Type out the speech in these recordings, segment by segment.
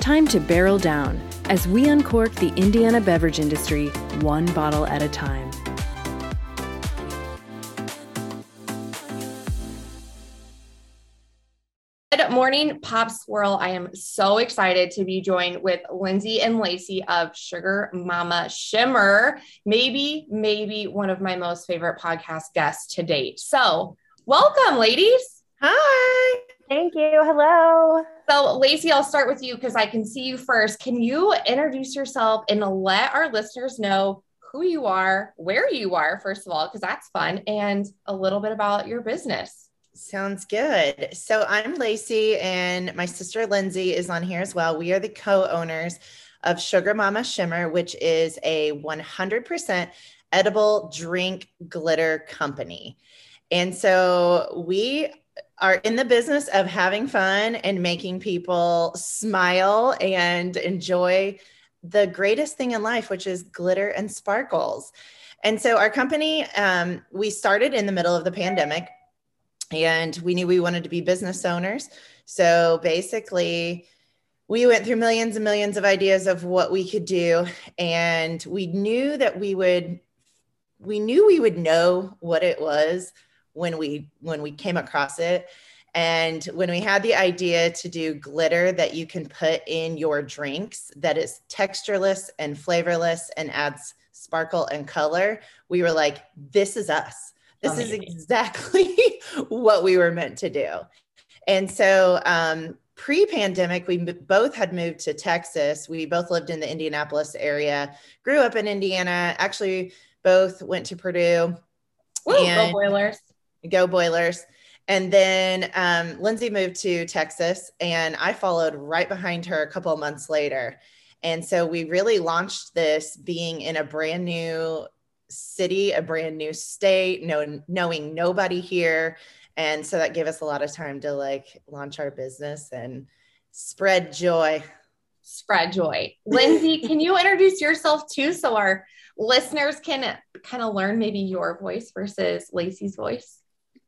Time to barrel down as we uncork the Indiana beverage industry one bottle at a time. Good morning, Pop Swirl. I am so excited to be joined with Lindsay and Lacey of Sugar Mama Shimmer. Maybe, maybe one of my most favorite podcast guests to date. So, welcome, ladies. Hi. Thank you. Hello. So, Lacey, I'll start with you because I can see you first. Can you introduce yourself and let our listeners know who you are, where you are, first of all, because that's fun, and a little bit about your business? Sounds good. So I'm Lacey, and my sister Lindsay is on here as well. We are the co owners of Sugar Mama Shimmer, which is a 100% edible drink glitter company. And so we are in the business of having fun and making people smile and enjoy the greatest thing in life, which is glitter and sparkles. And so our company, um, we started in the middle of the pandemic and we knew we wanted to be business owners. So basically, we went through millions and millions of ideas of what we could do and we knew that we would we knew we would know what it was when we when we came across it and when we had the idea to do glitter that you can put in your drinks that is textureless and flavorless and adds sparkle and color we were like this is us this Amazing. is exactly what we were meant to do. And so, um, pre pandemic, we both had moved to Texas. We both lived in the Indianapolis area, grew up in Indiana, actually, both went to Purdue. Woo, go Boilers. Go Boilers. And then um, Lindsay moved to Texas, and I followed right behind her a couple of months later. And so we really launched this being in a brand new city, a brand new state, no, knowing nobody here. And so that gave us a lot of time to like launch our business and spread joy. Spread joy. Lindsay, can you introduce yourself too so our listeners can kind of learn maybe your voice versus Lacey's voice?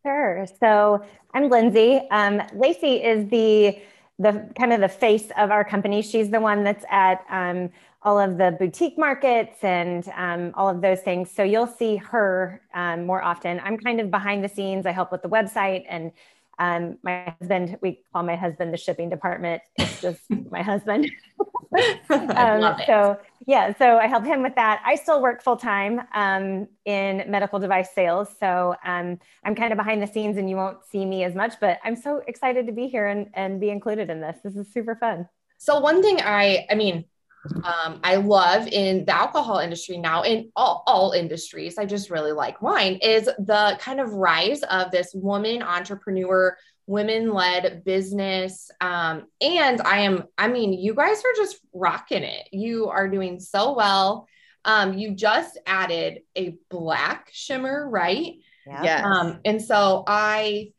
Sure. So I'm Lindsay. Um, Lacey is the the kind of the face of our company. She's the one that's at um, all of the boutique markets and um, all of those things. So you'll see her um, more often. I'm kind of behind the scenes. I help with the website and um, my husband, we call my husband the shipping department. It's just my husband. um, so yeah, so I help him with that. I still work full time um, in medical device sales. So um, I'm kind of behind the scenes and you won't see me as much, but I'm so excited to be here and, and be included in this. This is super fun. So one thing I, I mean, um, I love in the alcohol industry now, in all, all industries, I just really like wine, is the kind of rise of this woman entrepreneur, women led business. Um, and I am, I mean, you guys are just rocking it. You are doing so well. Um, you just added a black shimmer, right? Yeah. Um, and so I,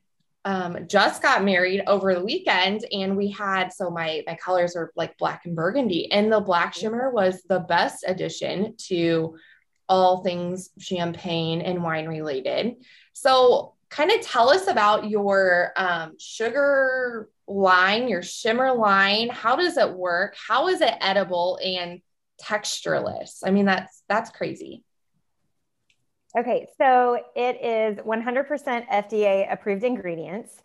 um, just got married over the weekend and we had so my my colors are like black and burgundy and the black shimmer was the best addition to all things champagne and wine related so kind of tell us about your um, sugar line your shimmer line how does it work how is it edible and textureless i mean that's that's crazy Okay, so it is 100% FDA approved ingredients.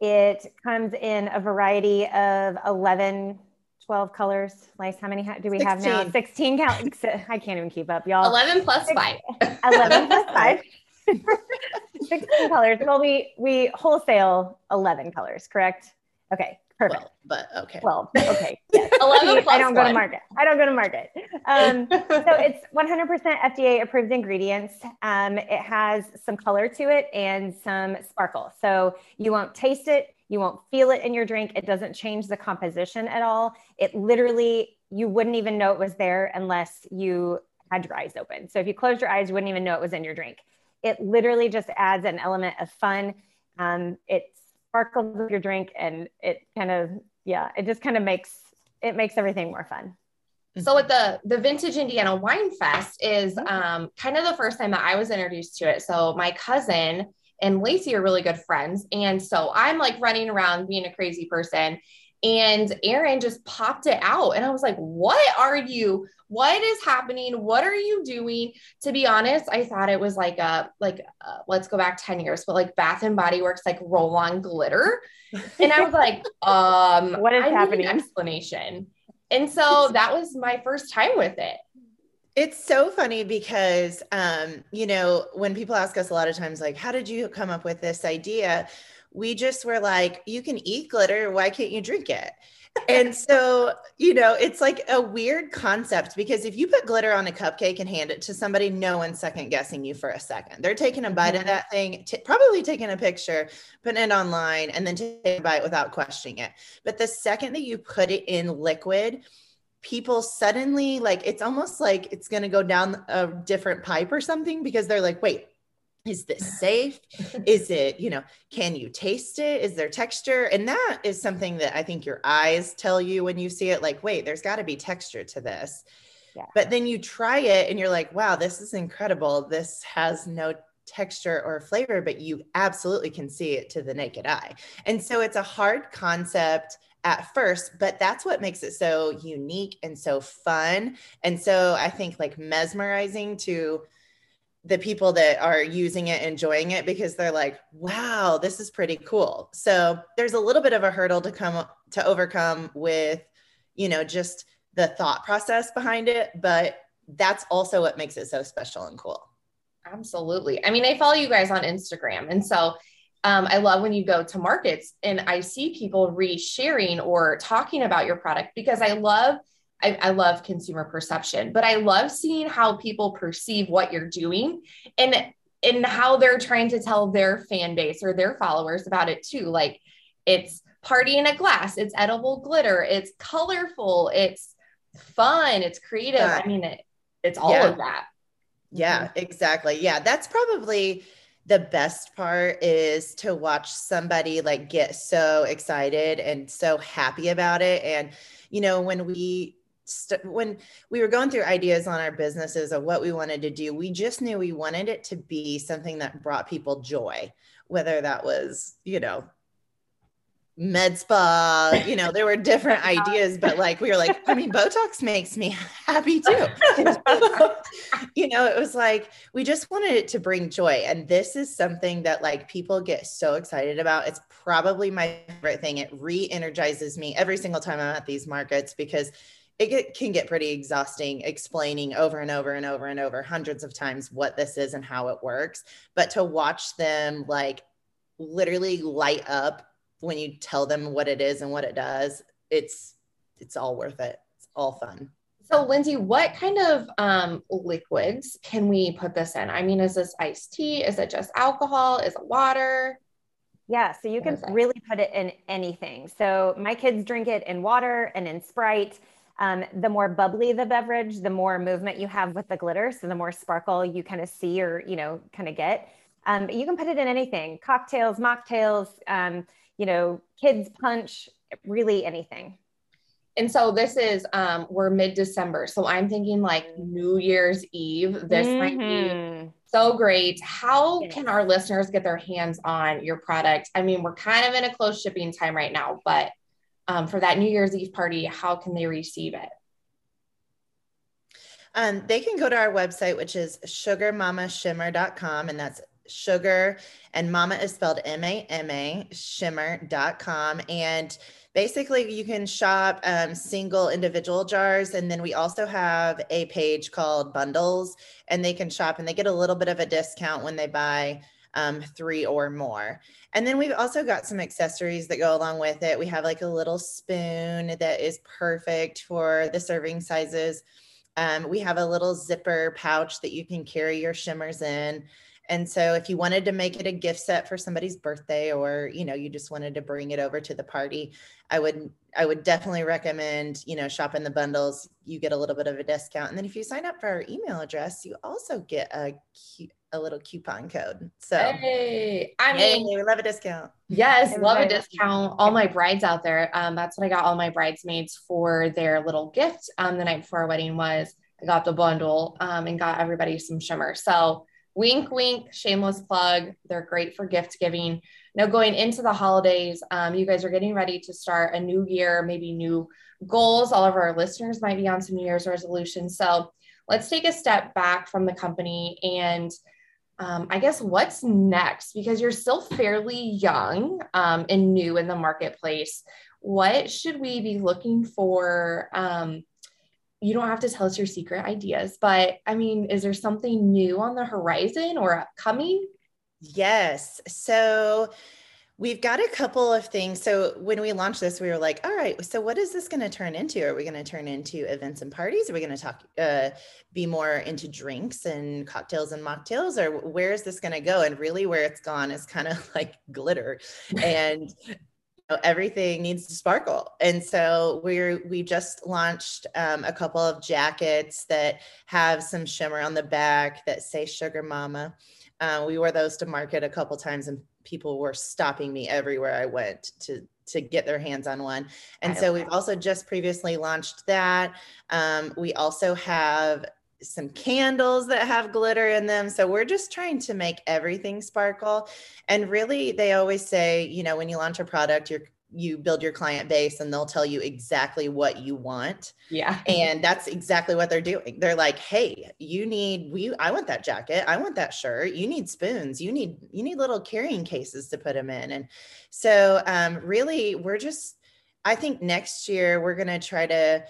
It comes in a variety of 11, 12 colors. Lice, how many do we 16. have now? 16 count. I can't even keep up, y'all. 11 plus five. 11 plus five. 16 colors. Well, we, we wholesale 11 colors, correct? Okay. Perfect. Well, but okay. Well, okay. Yes. 11 I don't go to market. I don't go to market. Um, so it's 100% FDA approved ingredients. Um, it has some color to it and some sparkle. So you won't taste it. You won't feel it in your drink. It doesn't change the composition at all. It literally, you wouldn't even know it was there unless you had your eyes open. So if you closed your eyes, you wouldn't even know it was in your drink. It literally just adds an element of fun. Um, it's sparkles of your drink and it kind of yeah it just kind of makes it makes everything more fun so with the the vintage indiana wine fest is mm-hmm. um, kind of the first time that i was introduced to it so my cousin and lacey are really good friends and so i'm like running around being a crazy person and Aaron just popped it out. And I was like, what are you? What is happening? What are you doing? To be honest, I thought it was like a, like, uh, let's go back 10 years, but like Bath and Body Works, like roll on glitter. And I was like, um, what is I need an happening? explanation. And so that was my first time with it. It's so funny because, um, you know, when people ask us a lot of times, like, how did you come up with this idea? We just were like, you can eat glitter. Why can't you drink it? and so, you know, it's like a weird concept because if you put glitter on a cupcake and hand it to somebody, no one's second guessing you for a second. They're taking a bite of Mhm. that thing, t- probably taking a picture, putting it online, and then taking a bite without questioning it. But the second that you put it in liquid, people suddenly like it's almost like it's going to go down a different pipe or something because they're like, wait, is this safe? is it, you know, can you taste it? Is there texture? And that is something that I think your eyes tell you when you see it like, wait, there's got to be texture to this. Yeah. But then you try it and you're like, wow, this is incredible. This has no texture or flavor, but you absolutely can see it to the naked eye. And so it's a hard concept at first, but that's what makes it so unique and so fun. And so I think like mesmerizing to the people that are using it, enjoying it because they're like, wow, this is pretty cool. So there's a little bit of a hurdle to come to overcome with, you know, just the thought process behind it, but that's also what makes it so special and cool. Absolutely. I mean, I follow you guys on Instagram. And so um, I love when you go to markets and I see people resharing or talking about your product because I love, I, I love consumer perception, but I love seeing how people perceive what you're doing and and how they're trying to tell their fan base or their followers about it too. Like it's party in a glass, it's edible glitter, it's colorful, it's fun, it's creative. Yeah. I mean, it, it's all Yeah. of that. Yeah, exactly. Yeah, that's probably the best part is to watch somebody like get so excited and so happy about it. And you know, when we st- when we were going through ideas on our businesses of what we wanted to do, we just knew we wanted it to be something that brought people joy, whether that was, you know, med spa, you know, there were different ideas, but like we were like, I mean, Botox makes me happy too. you know, it was like we just wanted it to bring joy. And this is something that like people get so excited about. It's probably my favorite thing. It re-energizes me every single time I'm at these markets because it get, can get pretty exhausting explaining over and over and over and over hundreds of times what this is and how it works. But to watch them like literally light up when you tell them what it is and what it does, it's it's all worth it. It's all fun. So, Lindsay, what kind of um, liquids can we put this in? I mean, is this iced tea? Is it just alcohol? Is it water? Yeah, so you What can really put it in anything. So my kids drink it in water and in Sprite. Um, the more bubbly the beverage, the more movement you have with the glitter. So the more sparkle you kind of see or, you know, kind of get. Um, you can put it in anything cocktails, mocktails, um, you know, kids punch, really anything. And so this is um, we're mid December, so I'm thinking like New Year's Eve. This might be Mhm. so great. How Yes. can our listeners get their hands on your product? I mean, we're kind of in a close shipping time right now, but um, for that New Year's Eve party, how can they receive it? Um, they can go to our website, which is sugarmamashimmer.com, and that's sugar and mama is spelled m-a-m-a shimmer.com and basically you can shop um, single individual jars and then we also have a page called bundles and they can shop and they get a little bit of a discount when they buy um, three or more and then we've also got some accessories that go along with it we have like a little spoon that is perfect for the serving sizes um, we have a little zipper pouch that you can carry your shimmers in. And so if you wanted to make it a gift set for somebody's birthday or, you know, you just wanted to bring it over to the party, I would I would definitely recommend, you know, shopping the bundles. You get a little bit of a discount. And then if you sign up for our email address, you also get a a little coupon code. So Hey, I hey, mean, we love a discount. Yes, love a discount. All my brides out there. Um, that's what I got all my bridesmaids for their little gift um, the night before our wedding was. I got the bundle um, and got everybody some shimmer. So wink, wink, shameless plug. They're great for gift giving. Now, going into the holidays, um, you guys are getting ready to start a new year, maybe new goals. All of our listeners might be on some New Year's resolutions. So let's take a step back from the company and um, I guess what's next? Because you're still fairly young um, and new in the marketplace. What should we be looking for? Um, you don't have to tell us your secret ideas, but I mean, is there something new on the horizon or upcoming? Yes. So we've got a couple of things. So when we launched this, we were like, all right, so what is this going to turn into? Are we going to turn into events and parties? Are we going to talk, uh, be more into drinks and cocktails and mocktails? Or where is this going to go? And really, where it's gone is kind of like glitter. And everything needs to sparkle and so we're we just launched um, a couple of jackets that have some shimmer on the back that say sugar mama uh, we wore those to market a couple times and people were stopping me everywhere i went to to get their hands on one and so we've also just previously launched that um, we also have some candles that have glitter in them. So we're just trying to make everything sparkle. And really, they always say, you know, when you launch a product, you're you build your client base and they'll tell you exactly what you want. Yeah. And that's exactly what they're doing. They're like, "Hey, you need we I want that jacket. I want that shirt. You need spoons. You need you need little carrying cases to put them in." And so um really we're just I think next year we're going to try to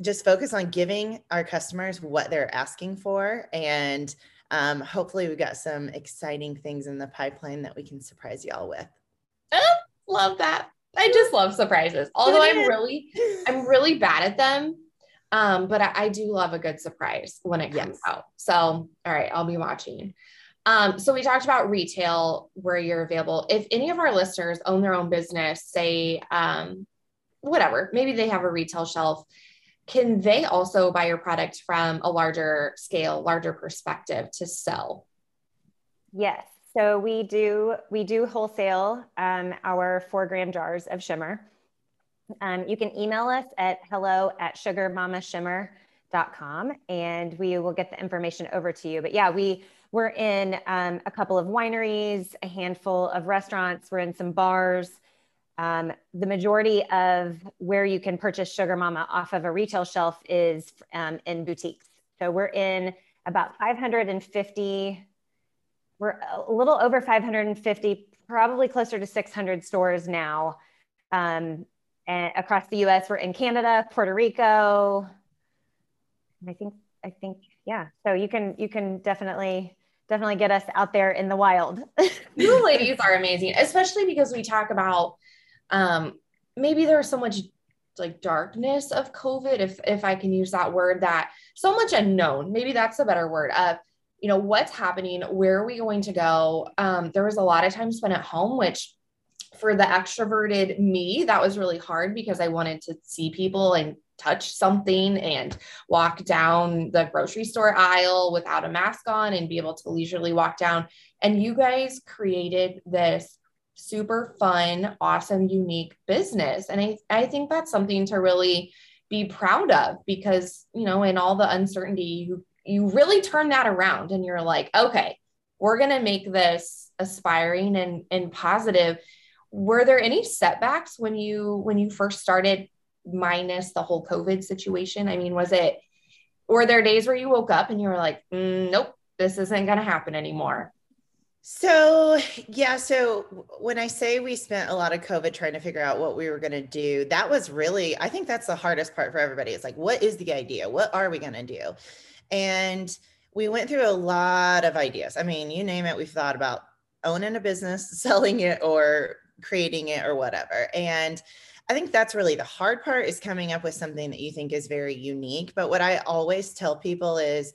just focus on giving our customers what they're asking for and um, hopefully we've got some exciting things in the pipeline that we can surprise y'all with oh, love that i just love surprises although i'm really i'm really bad at them um, but I, I, do love a good surprise when it comes yes. out so all right i'll be watching um, so we talked about retail where you're available if any of our listeners own their own business say um, whatever maybe they have a retail shelf can they also buy your product from a larger scale, larger perspective to sell? Yes. So we do we do wholesale um, our four gram jars of shimmer. Um, you can email us at hello at sugarmamashimmer.com and we will get the information over to you. But yeah, we we're in um, a couple of wineries, a handful of restaurants, we're in some bars. Um, the majority of where you can purchase Sugar Mama off of a retail shelf is um, in boutiques. So we're in about 550, we're a little over 550, probably closer to 600 stores now. Um, and across the US, we're in Canada, Puerto Rico. I think, I think, yeah. So you can, you can definitely, definitely get us out there in the wild. you ladies are amazing, especially because we talk about um, maybe there's so much like darkness of COVID, if if I can use that word, that so much unknown. Maybe that's a better word of you know what's happening, where are we going to go? Um, there was a lot of time spent at home, which for the extroverted me, that was really hard because I wanted to see people and touch something and walk down the grocery store aisle without a mask on and be able to leisurely walk down. And you guys created this super fun, awesome, unique business. And I, I think that's something to really be proud of because, you know, in all the uncertainty, you, you really turn that around and you're like, okay, we're going to make this aspiring and, and positive. Were there any setbacks when you, when you first started minus the whole COVID situation? I mean, was it, were there days where you woke up and you were like, mm, nope, this isn't going to happen anymore? So, yeah. So, when I say we spent a lot of COVID trying to figure out what we were going to do, that was really, I think that's the hardest part for everybody. It's like, what is the idea? What are we going to do? And we went through a lot of ideas. I mean, you name it, we've thought about owning a business, selling it, or creating it, or whatever. And I think that's really the hard part is coming up with something that you think is very unique. But what I always tell people is,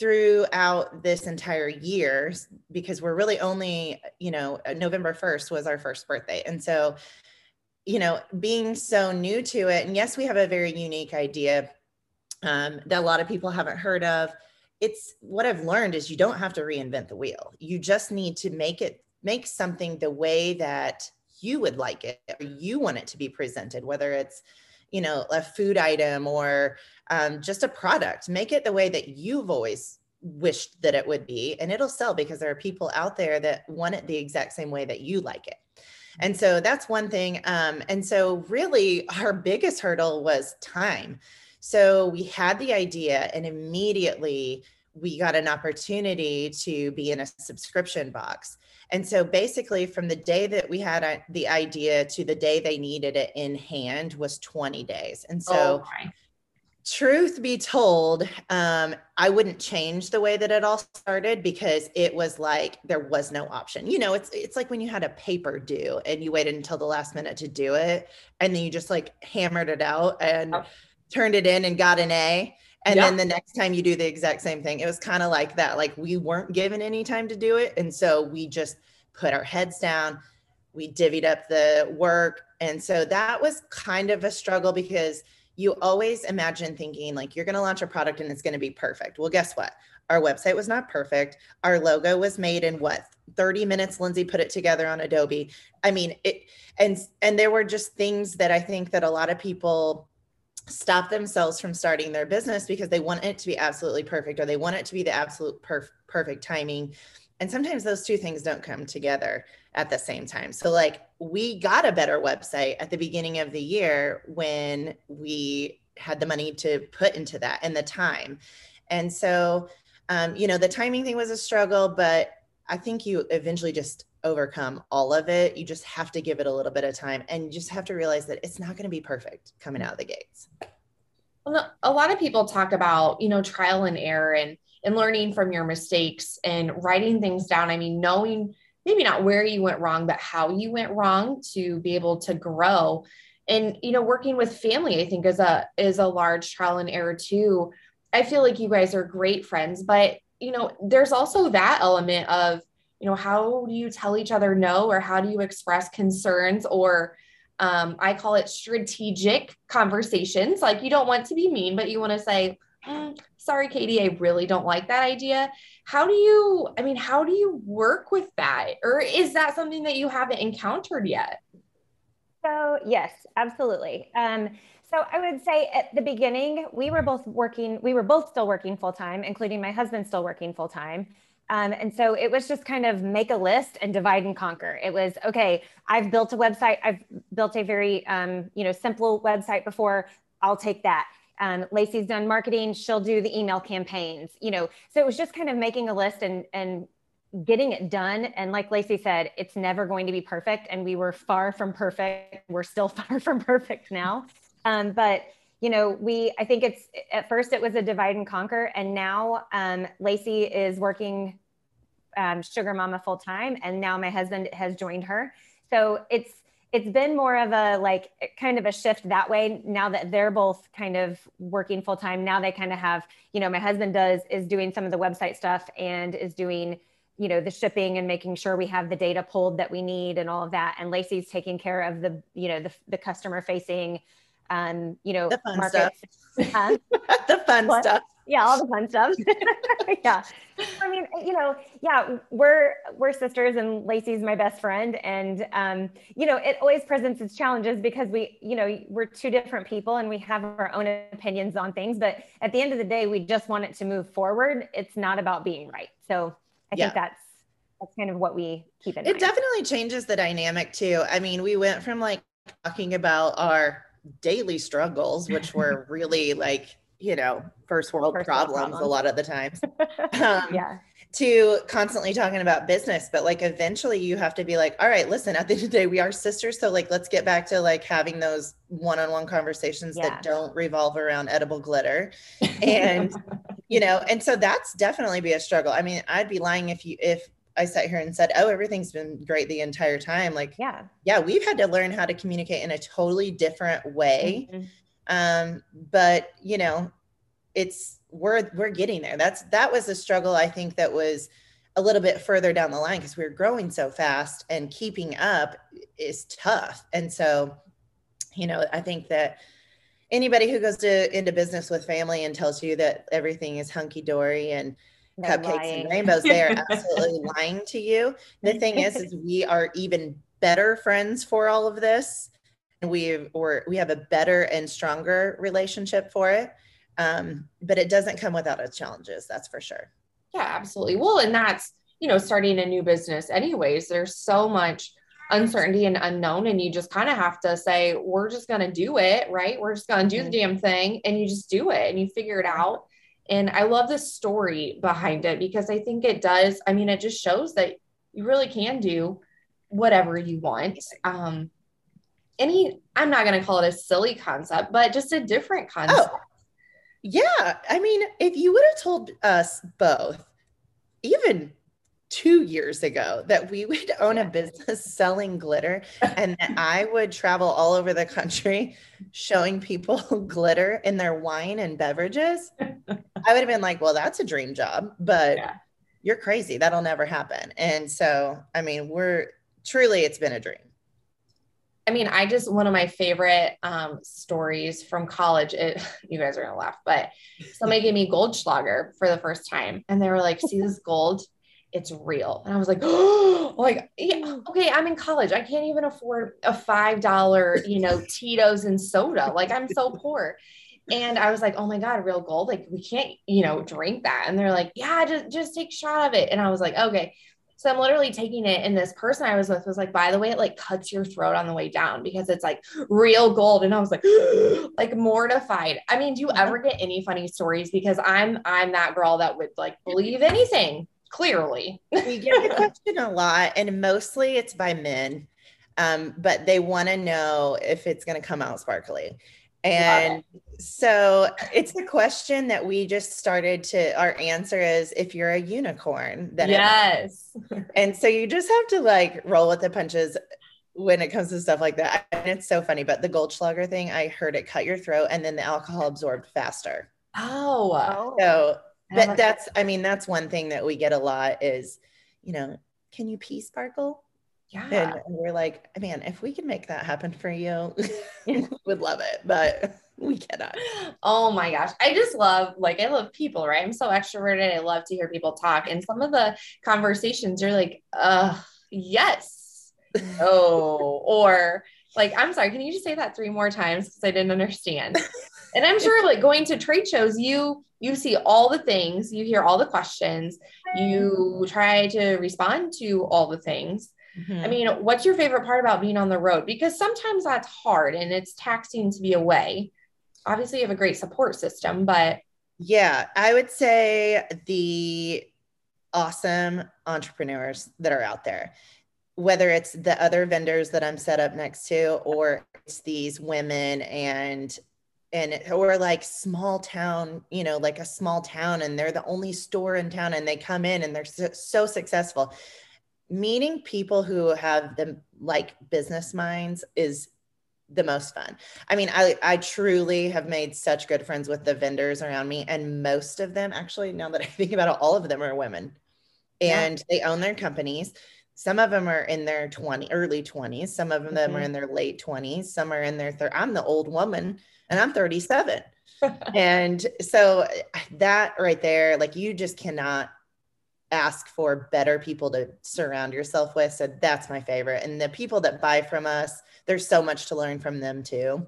throughout this entire year because we're really only you know uh, november 1st was our first birthday and so you know being so new to it and yes we have a very unique idea um, that a lot of people haven't heard of. It's what i've learned is you don't have to reinvent the wheel. You just need to make it make something the way that you would like it or you want it to be presented whether it's you know a food item or um, just a product. Make it the way that you've always wished that it would be and it'll sell because there are people out there that want it the exact same way that you like it. And so that's one thing um, and so really our biggest hurdle was time so we had the idea and immediately we got an opportunity to be in a subscription box and so basically from the day that we had the idea to the day they needed it in hand was 20 days and so oh truth be told, um, I wouldn't change the way that it all started because it was like there was no option. You know, it's it's like when you had a paper due and you waited until the last minute to do it, and then you just like hammered it out and oh. Turned it in and got an A. And then the next time you do the exact same thing, it was kind of like that. Like we weren't given any time to do it. And so we just put our heads down, we divvied up the work. And so that was kind of a struggle because you always imagine thinking like you're going to launch a product and it's going to be perfect. Well, guess what? Our website was not perfect. Our logo was made in what 30 minutes. Lindsay put it together on Adobe. I mean, it and and there were just things that I think that a lot of people stop themselves from starting their business because they want it to be absolutely perfect or they want it to be the absolute perf- perfect timing. And sometimes those two things don't come together at the same time. So, like, we got a better website at the beginning of the year when we had the money to put into that and the time. And so, um, you know, the timing thing was a struggle, but I think you eventually just overcome all of it. You just have to give it a little bit of time and you just have to realize that it's not going to be perfect coming out of the gates. Well, a lot of people talk about, you know, trial and error and and learning from your mistakes and writing things down. I mean, knowing maybe not where you went wrong, but how you went wrong to be able to grow. And you know, working with family, I think is a is a large trial and error too. I feel like you guys are great friends, but you know, there's also that element of, you know, how do you tell each other no, or how do you express concerns, or um, I call it strategic conversations. Like you don't want to be mean, but you want to say, mm, sorry, Katie, I really don't like that idea. How do you, I mean, how do you work with that? Or is that something that you haven't encountered yet? So, yes, absolutely. Um, so I would say at the beginning, we were both working, we were both still working full time, including my husband still working full time. Um, and so it was just kind of make a list and divide and conquer. It was okay. I've built a website. I've built a very um, you know simple website before. I'll take that. Um, Lacey's done marketing. She'll do the email campaigns. You know, so it was just kind of making a list and and getting it done. And like Lacey said, it's never going to be perfect, and we were far from perfect. We're still far from perfect now, um, but you know, we I think it's at first it was a divide and conquer, and now um, Lacey is working um, Sugar Mama full time, and now my husband has joined her. So it's it's been more of a like kind of a shift that way now that they're both kind of working full time now they kind of have you know my husband does is doing some of the website stuff and is doing you know the shipping and making sure we have the data pulled that we need and all of that and lacey's taking care of the you know the, the customer facing um you know the fun market. stuff huh? the fun what? stuff yeah all the fun stuff. Yeah. I mean you know yeah we're we're sisters and lacey's my best friend and um you know it always presents its challenges because we you know we're two different people and we have our own opinions on things but at the end of the day we just want it to move forward. It's not about being right. So i yeah. think that's that's kind of what we keep in it mind. It definitely changes the dynamic too. I mean we went from like talking about our daily struggles which were really like you know, first world, first problems, world problems, a lot of the times. Um, yeah. To constantly talking about business, but like eventually you have to be like, all right, listen, at the end of the day, we are sisters. So like, let's get back to like having those one on one conversations yeah. that don't revolve around edible glitter. And, you know, and so that's definitely be a struggle. I mean, I'd be lying if you, if I sat here and said, "Oh, everything's been great the entire time." Like, yeah, yeah, we've had to learn how to communicate in a totally different way. Mm-hmm. Um, but you know, it's we're we're getting there. That's that was a struggle I think that was a little bit further down the line because we were growing so fast and keeping up is tough. And so, you know, I think that anybody who goes to into business with family and tells you that everything is hunky dory and They're cupcakes lying. and rainbows, they are absolutely lying to you. The thing is, is we are even better friends for all of this we or we have a better and stronger relationship for it um, but it doesn't come without its challenges that's for sure Yeah, absolutely. Well, and that's, you know, starting a new business, anyways. There's so much uncertainty and unknown, and you just kind of have to say, we're just going to do it, right? We're just going to do the mm-hmm. damn thing, and you just do it and you figure it out. And I love the story behind it because I think it does. I mean, it just shows that you really can do whatever you want. Um, any, I'm not going to call it a silly concept, but just a different oh, concept. Oh, yeah. I mean, if you would have told us both, even two years ago, that we would own a business selling glitter and that I would travel all over the country showing people glitter in their wine and beverages, I would have been like, well, that's a dream job, but yeah. you're crazy. That'll never happen. And so, I mean, we're truly, it's been a dream. I mean, I just one of my favorite um, stories from college. It, you guys are gonna laugh, but somebody gave me Goldschlager for the first time, and they were like, "See this gold? It's real." And I was like, "Oh, like yeah, okay, I'm in college. I can't even afford a five dollar, you know, Tito's and soda. Like I'm so poor." And I was like, "Oh my god, real gold! Like we can't, you know, drink that." And they're like, "Yeah, just just take a shot of it." And I was like, "Okay." So I'm literally taking it, and this person I was with was like, by the way, it like cuts your throat on the way down because it's like real gold. And I was like, like mortified. I mean, do you ever get any funny stories? Because I'm I'm that girl that would like believe anything, clearly. we get the question a lot, and mostly it's by men. Um, but they want to know if it's going to come out sparkly. And so it's a question that we just started to our answer is if you're a unicorn, then yes. and so you just have to like roll with the punches when it comes to stuff like that. And it's so funny, but the Goldschlager thing, I heard it cut your throat and then the alcohol absorbed faster. Oh. So but that's I mean, that's one thing that we get a lot is, you know, can you pee sparkle? Yeah. And we're like, man, if we can make that happen for you, we would love it, but we cannot. Oh my gosh. I just love, like, I love people, right? I'm so extroverted. I love to hear people talk. And some of the conversations, you're like, uh, yes. Oh, or like, I'm sorry, can you just say that three more times? Because I didn't understand. and I'm sure, like, going to trade shows, you, you see all the things, you hear all the questions, you try to respond to all the things Mm-hmm. I mean, what's your favorite part about being on the road? Because sometimes that's hard and it's taxing to be away. Obviously, you have a great support system, but yeah, I would say the awesome entrepreneurs that are out there, whether it's the other vendors that I'm set up next to, or it's these women and and or like small town you know like a small town and they're the only store in town and they come in and they're so, so successful meeting people who have the like business minds is the most fun. I mean, I I truly have made such good friends with the vendors around me, and most of them, actually, now that I think about it, all of them are women, and yeah. they own their companies. Some of them are in their 20 early 20s, some of them mm-hmm. are in their late 20s, some are in their third. I'm the old woman and I'm 37. and so that right there, like you just cannot ask for better people to surround yourself with. So that's my favorite. And the people that buy from us, there's so much to learn from them too.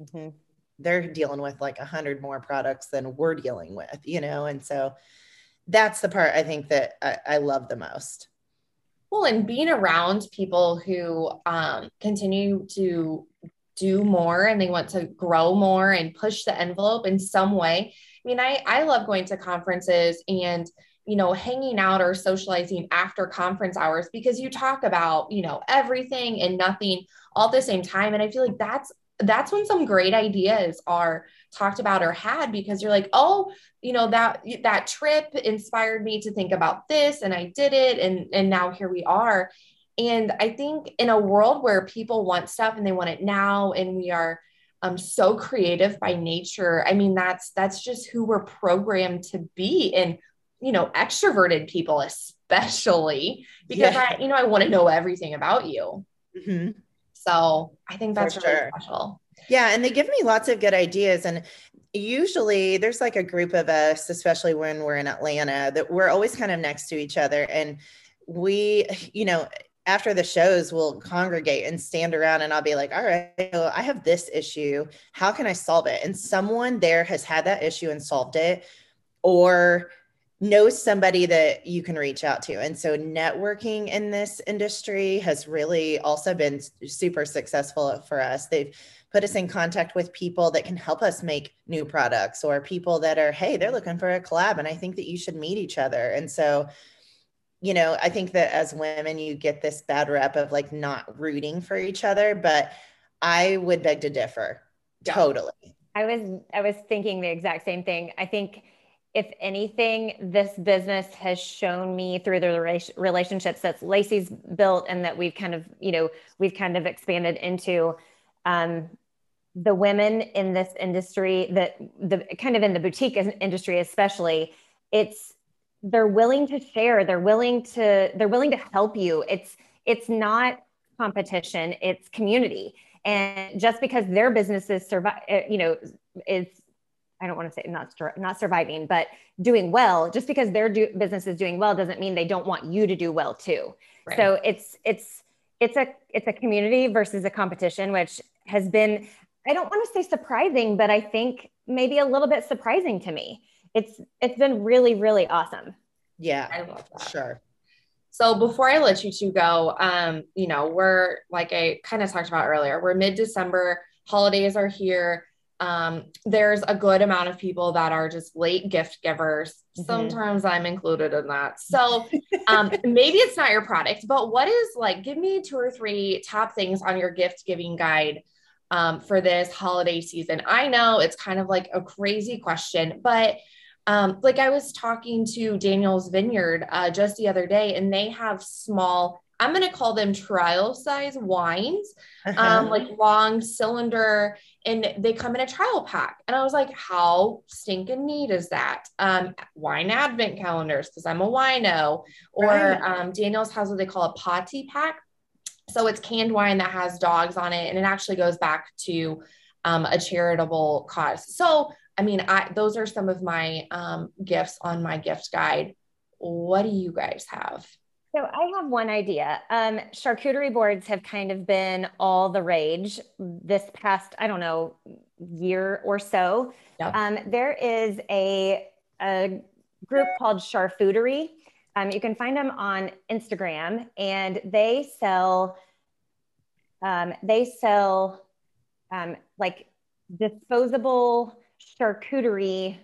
Mm-hmm. They're dealing with like a hundred more products than we're dealing with, you know? And so that's the part I think that I, I love the most. Well, and being around people who um, continue to do more and they want to grow more and push the envelope in some way. I mean, I, I love going to conferences and you know, hanging out or socializing after conference hours because you talk about, you know, everything and nothing all at the same time. And I feel like that's that's when some great ideas are talked about or had because you're like, oh, you know, that that trip inspired me to think about this and I did it and and now here we are. And I think in a world where people want stuff and they want it now and we are um, so creative by nature. I mean, that's that's just who we're programmed to be. And you know, extroverted people, especially because yeah. I, you know, I want to know everything about you. Mm-hmm. So I think that's For really sure. special. Yeah. And they give me lots of good ideas. And usually there's like a group of us, especially when we're in Atlanta, that we're always kind of next to each other. And we, you know, after the shows we'll congregate and stand around and I'll be like, all right, I have this issue. How can I solve it? And someone there has had that issue and solved it. Or know somebody that you can reach out to. And so networking in this industry has really also been super successful for us. They've put us in contact with people that can help us make new products or people that are, hey, they're looking for a collab and I think that you should meet each other. And so, you know, I think that as women, you get this bad rep of like not rooting for each other, but I would beg to differ. Yeah. Totally. I was I was thinking the exact same thing. I think if anything, this business has shown me through the relationships that Lacey's built and that we've kind of, you know, we've kind of expanded into um, the women in this industry that the kind of in the boutique industry, especially, it's they're willing to share. They're willing to they're willing to help you. It's it's not competition. It's community. And just because their businesses survive, uh, you know, is I don't want to say not not surviving, but doing well. Just because their do, business is doing well doesn't mean they don't want you to do well too. Right. So it's it's it's a it's a community versus a competition, which has been I don't want to say surprising, but I think maybe a little bit surprising to me. It's it's been really really awesome. Yeah, I love that. Sure. So before I let you two go, um, you know, we're like I kind of talked about earlier, we're mid December, holidays are here um, there's a good amount of people that are just late gift givers. Mm-hmm. Sometimes I'm included in that. So um, maybe it's not your product, but what is like, give me two or three top things on your gift giving guide um, for this holiday season. I know it's kind of like a crazy question, but um, like I was talking to Daniel's Vineyard uh, just the other day, and they have small I'm going to call them trial size wines, uh-huh. um, like long cylinder, and they come in a trial pack. And I was like, how stinking neat is that? Um, wine advent calendars, because I'm a wino, or right. um, Daniel's has what they call a potty pack. So it's canned wine that has dogs on it, and it actually goes back to um, a charitable cause. So, I mean, I those are some of my um, gifts on my gift guide. What do you guys have? So I have one idea. Um, charcuterie boards have kind of been all the rage this past, I don't know, year or so. Yep. Um, there is a, a group called Charfoodery. Um, you can find them on Instagram, and they sell um, they sell um, like disposable charcuterie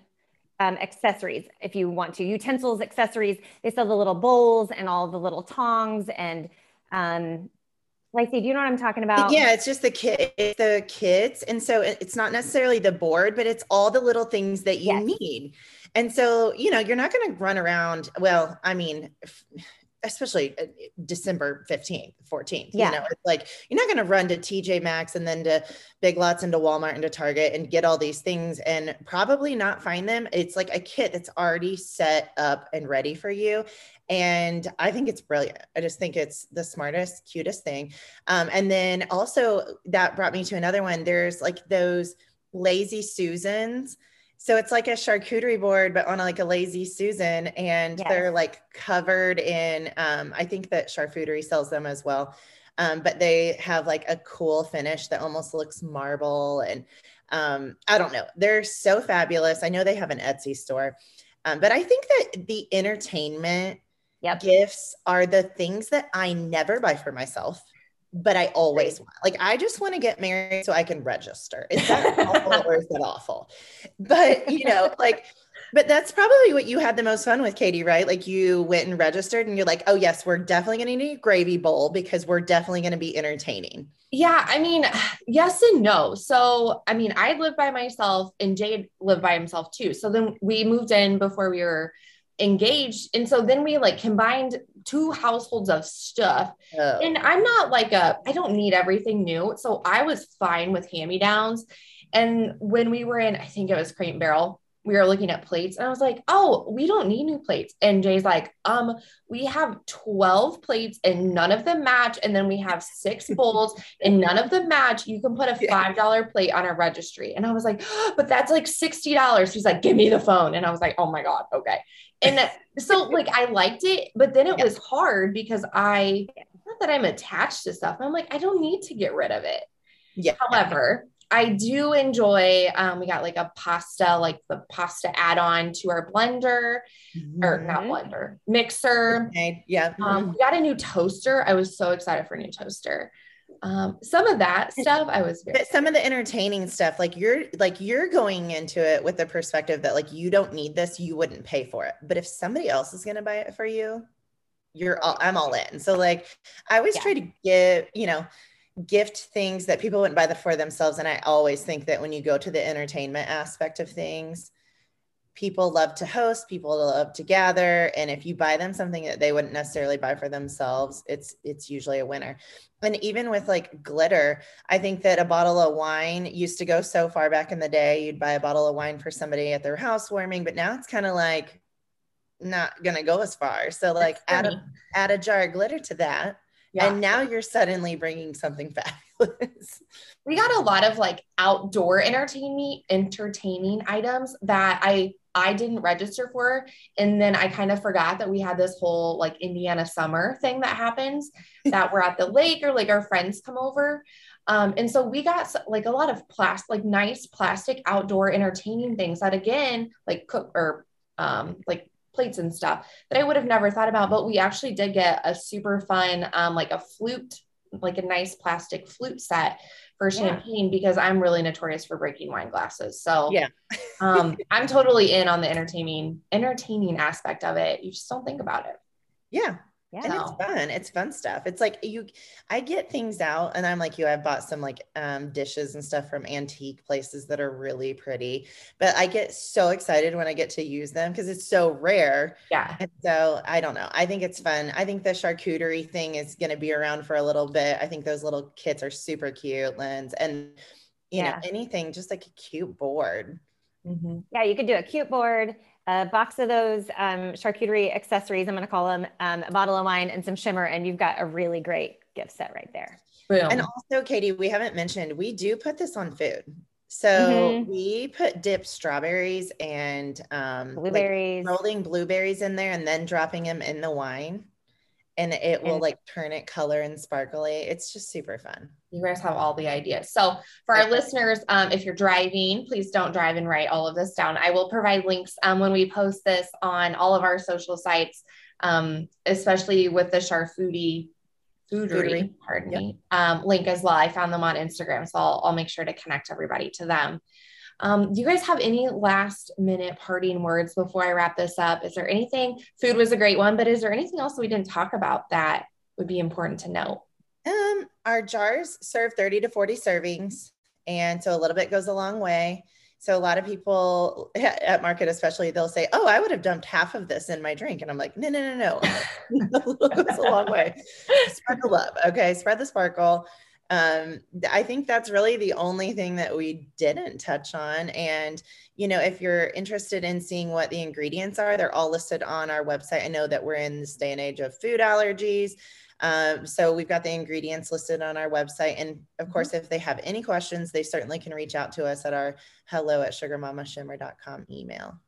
um, accessories if you want to utensils accessories they sell the little bowls and all the little tongs and um Lacey, do you know what I'm talking about? Yeah, it's just the kid, the kids, and so it's not necessarily the board, but it's all the little things that you yes. need. And so, you know, you're not going to run around. Well, I mean, especially uh, December 15th, 14th. Yeah. You know, it's like you're not going to run to TJ Maxx and then to Big Lots and to Walmart and to Target and get all these things and probably not find them. It's like a kit that's already set up and ready for you. And I think it's brilliant. I just think it's the smartest, cutest thing. Um, and then also that brought me to another one. There's like those lazy Susans so it's like a charcuterie board, but on like a lazy Susan, and yes. they're like covered in. Um, I think that charcuterie sells them as well, um, but they have like a cool finish that almost looks marble, and um, I don't know. They're so fabulous. I know they have an Etsy store, um, but I think that the entertainment yep. gifts are the things that I never buy for myself but I always want. Like, I just want to get married so I can register. Is that awful or is that awful? But, you know, like, but that's probably what you had the most fun with, Katie, right? Like, you went and registered and you're like, oh, yes, we're definitely going to need a gravy bowl because we're definitely going to be entertaining. Yeah. I mean, yes and no. So, I mean, I live by myself and Jade lived by himself too. So then we moved in before we were engaged. And so then we like combined two households of stuff. Oh. And I'm not like a, I don't need everything new. So I was fine with hand me downs. And when we were in, I think it was Crate and Barrel, we were looking at plates and I was like, oh, we don't need new plates. And Jay's like, um, we have 12 plates and none of them match. And then we have six bowls and none of them match. You can put a $5 plate on our registry. And I was like, oh, but that's like $60. He's like, give me the phone. And I was like, oh my God, okay. And so like I liked it, but then it yeah. was hard because I not that I'm attached to stuff. I'm like, I don't need to get rid of it. Yeah. However, I do enjoy. Um, we got like a pasta, like the pasta add-on to our blender, mm-hmm. or not blender, mixer. Okay. Yeah. Um, we got a new toaster. I was so excited for a new toaster. Um, some of that stuff I was very some of the entertaining stuff, like you're like you're going into it with the perspective that like you don't need this, you wouldn't pay for it. But if somebody else is gonna buy it for you, you're all I'm all in. So like I always yeah. try to give, you know, gift things that people wouldn't buy the for themselves. And I always think that when you go to the entertainment aspect of things, people love to host, people love to gather. And if you buy them something that they wouldn't necessarily buy for themselves, it's it's usually a winner. And even with like glitter, I think that a bottle of wine used to go so far back in the day. You'd buy a bottle of wine for somebody at their housewarming, but now it's kind of like not gonna go as far. So like add a add a jar of glitter to that yeah. And now you're suddenly bringing something fabulous. We got a lot of like outdoor entertaining entertaining items that I I didn't register for and then I kind of forgot that we had this whole like Indiana summer thing that happens that we're at the lake or like our friends come over. Um, and so we got like a lot of plastic, like nice plastic outdoor entertaining things that again, like cook or um, like plates and stuff that I would have never thought about. But we actually did get a super fun, um, like a flute, like a nice plastic flute set for champagne yeah. because I'm really notorious for breaking wine glasses. So yeah, um, I'm totally in on the entertaining, entertaining aspect of it. You just don't think about it. Yeah, yeah. And it's fun. It's fun stuff. It's like you I get things out and I'm like you, I've bought some like um dishes and stuff from antique places that are really pretty. But I get so excited when I get to use them because it's so rare. Yeah. And so I don't know. I think it's fun. I think the charcuterie thing is gonna be around for a little bit. I think those little kits are super cute, Lens. And you yeah. know, anything, just like a cute board. Mm-hmm. Yeah, you could do a cute board a box of those um, charcuterie accessories, I'm going to call them, um, a bottle of wine, and some shimmer, and you've got a really great gift set right there. Boom. And also, Katie, we haven't mentioned we do put this on food. So mm-hmm. we put dipped strawberries and um, blueberries, like rolling blueberries in there, and then dropping them in the wine and it will like turn it color and sparkly. It's just super fun. You guys have all the ideas. So for our listeners, um, if you're driving, please don't drive and write all of this down. I will provide links um, when we post this on all of our social sites, um, especially with the Charfoodie Foodery, pardon yep. me, um, link as well. I found them on Instagram, so I'll, I'll make sure to connect everybody to them. Um, do you guys have any last minute parting words before I wrap this up? Is there anything? Food was a great one, but is there anything else we didn't talk about that would be important to know? Um, our jars serve 30 to 40 servings. And so a little bit goes a long way. So a lot of people at market, especially, they'll say, "Oh, I would have dumped half of this in my drink," and I'm like, "No, no, no, no, goes a long way. Spread the love, okay? Spread the sparkle." Um, I think that's really the only thing that we didn't touch on. And, you know, if you're interested in seeing what the ingredients are, they're all listed on our website. I know that we're in this day and age of food allergies. Um, so we've got the ingredients listed on our website. And of mm-hmm. course, if they have any questions, they certainly can reach out to us at our hello at sugarmamashimmer.com email.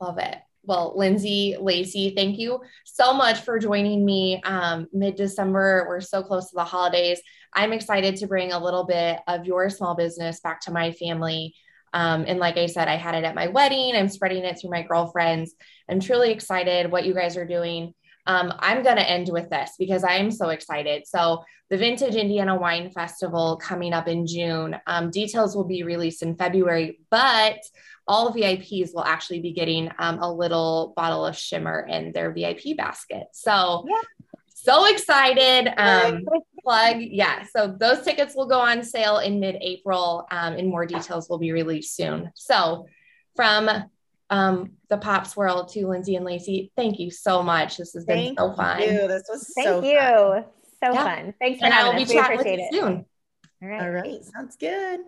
Love it. Well, Lindsay, Lacey, thank you so much for joining me um, mid December. We're so close to the holidays. I'm excited to bring a little bit of your small business back to my family. Um, and like I said, I had it at my wedding. I'm spreading it through my girlfriends. I'm truly excited what you guys are doing. Um, I'm going to end with this because I am so excited. So, the Vintage Indiana Wine Festival coming up in June. Um, details will be released in February, but all VIPs will actually be getting um, a little bottle of shimmer in their VIP basket. So, yeah. so excited. Um, plug. Yeah. So those tickets will go on sale in mid April um, and more details will be released soon. So from um, the Pops world to Lindsay and Lacey, thank you so much. This has been thank so fun. You. This was thank so you. Fun. So yeah. fun. Thanks for and having I'll be us. chatting with you soon. All right. All right. Sounds good.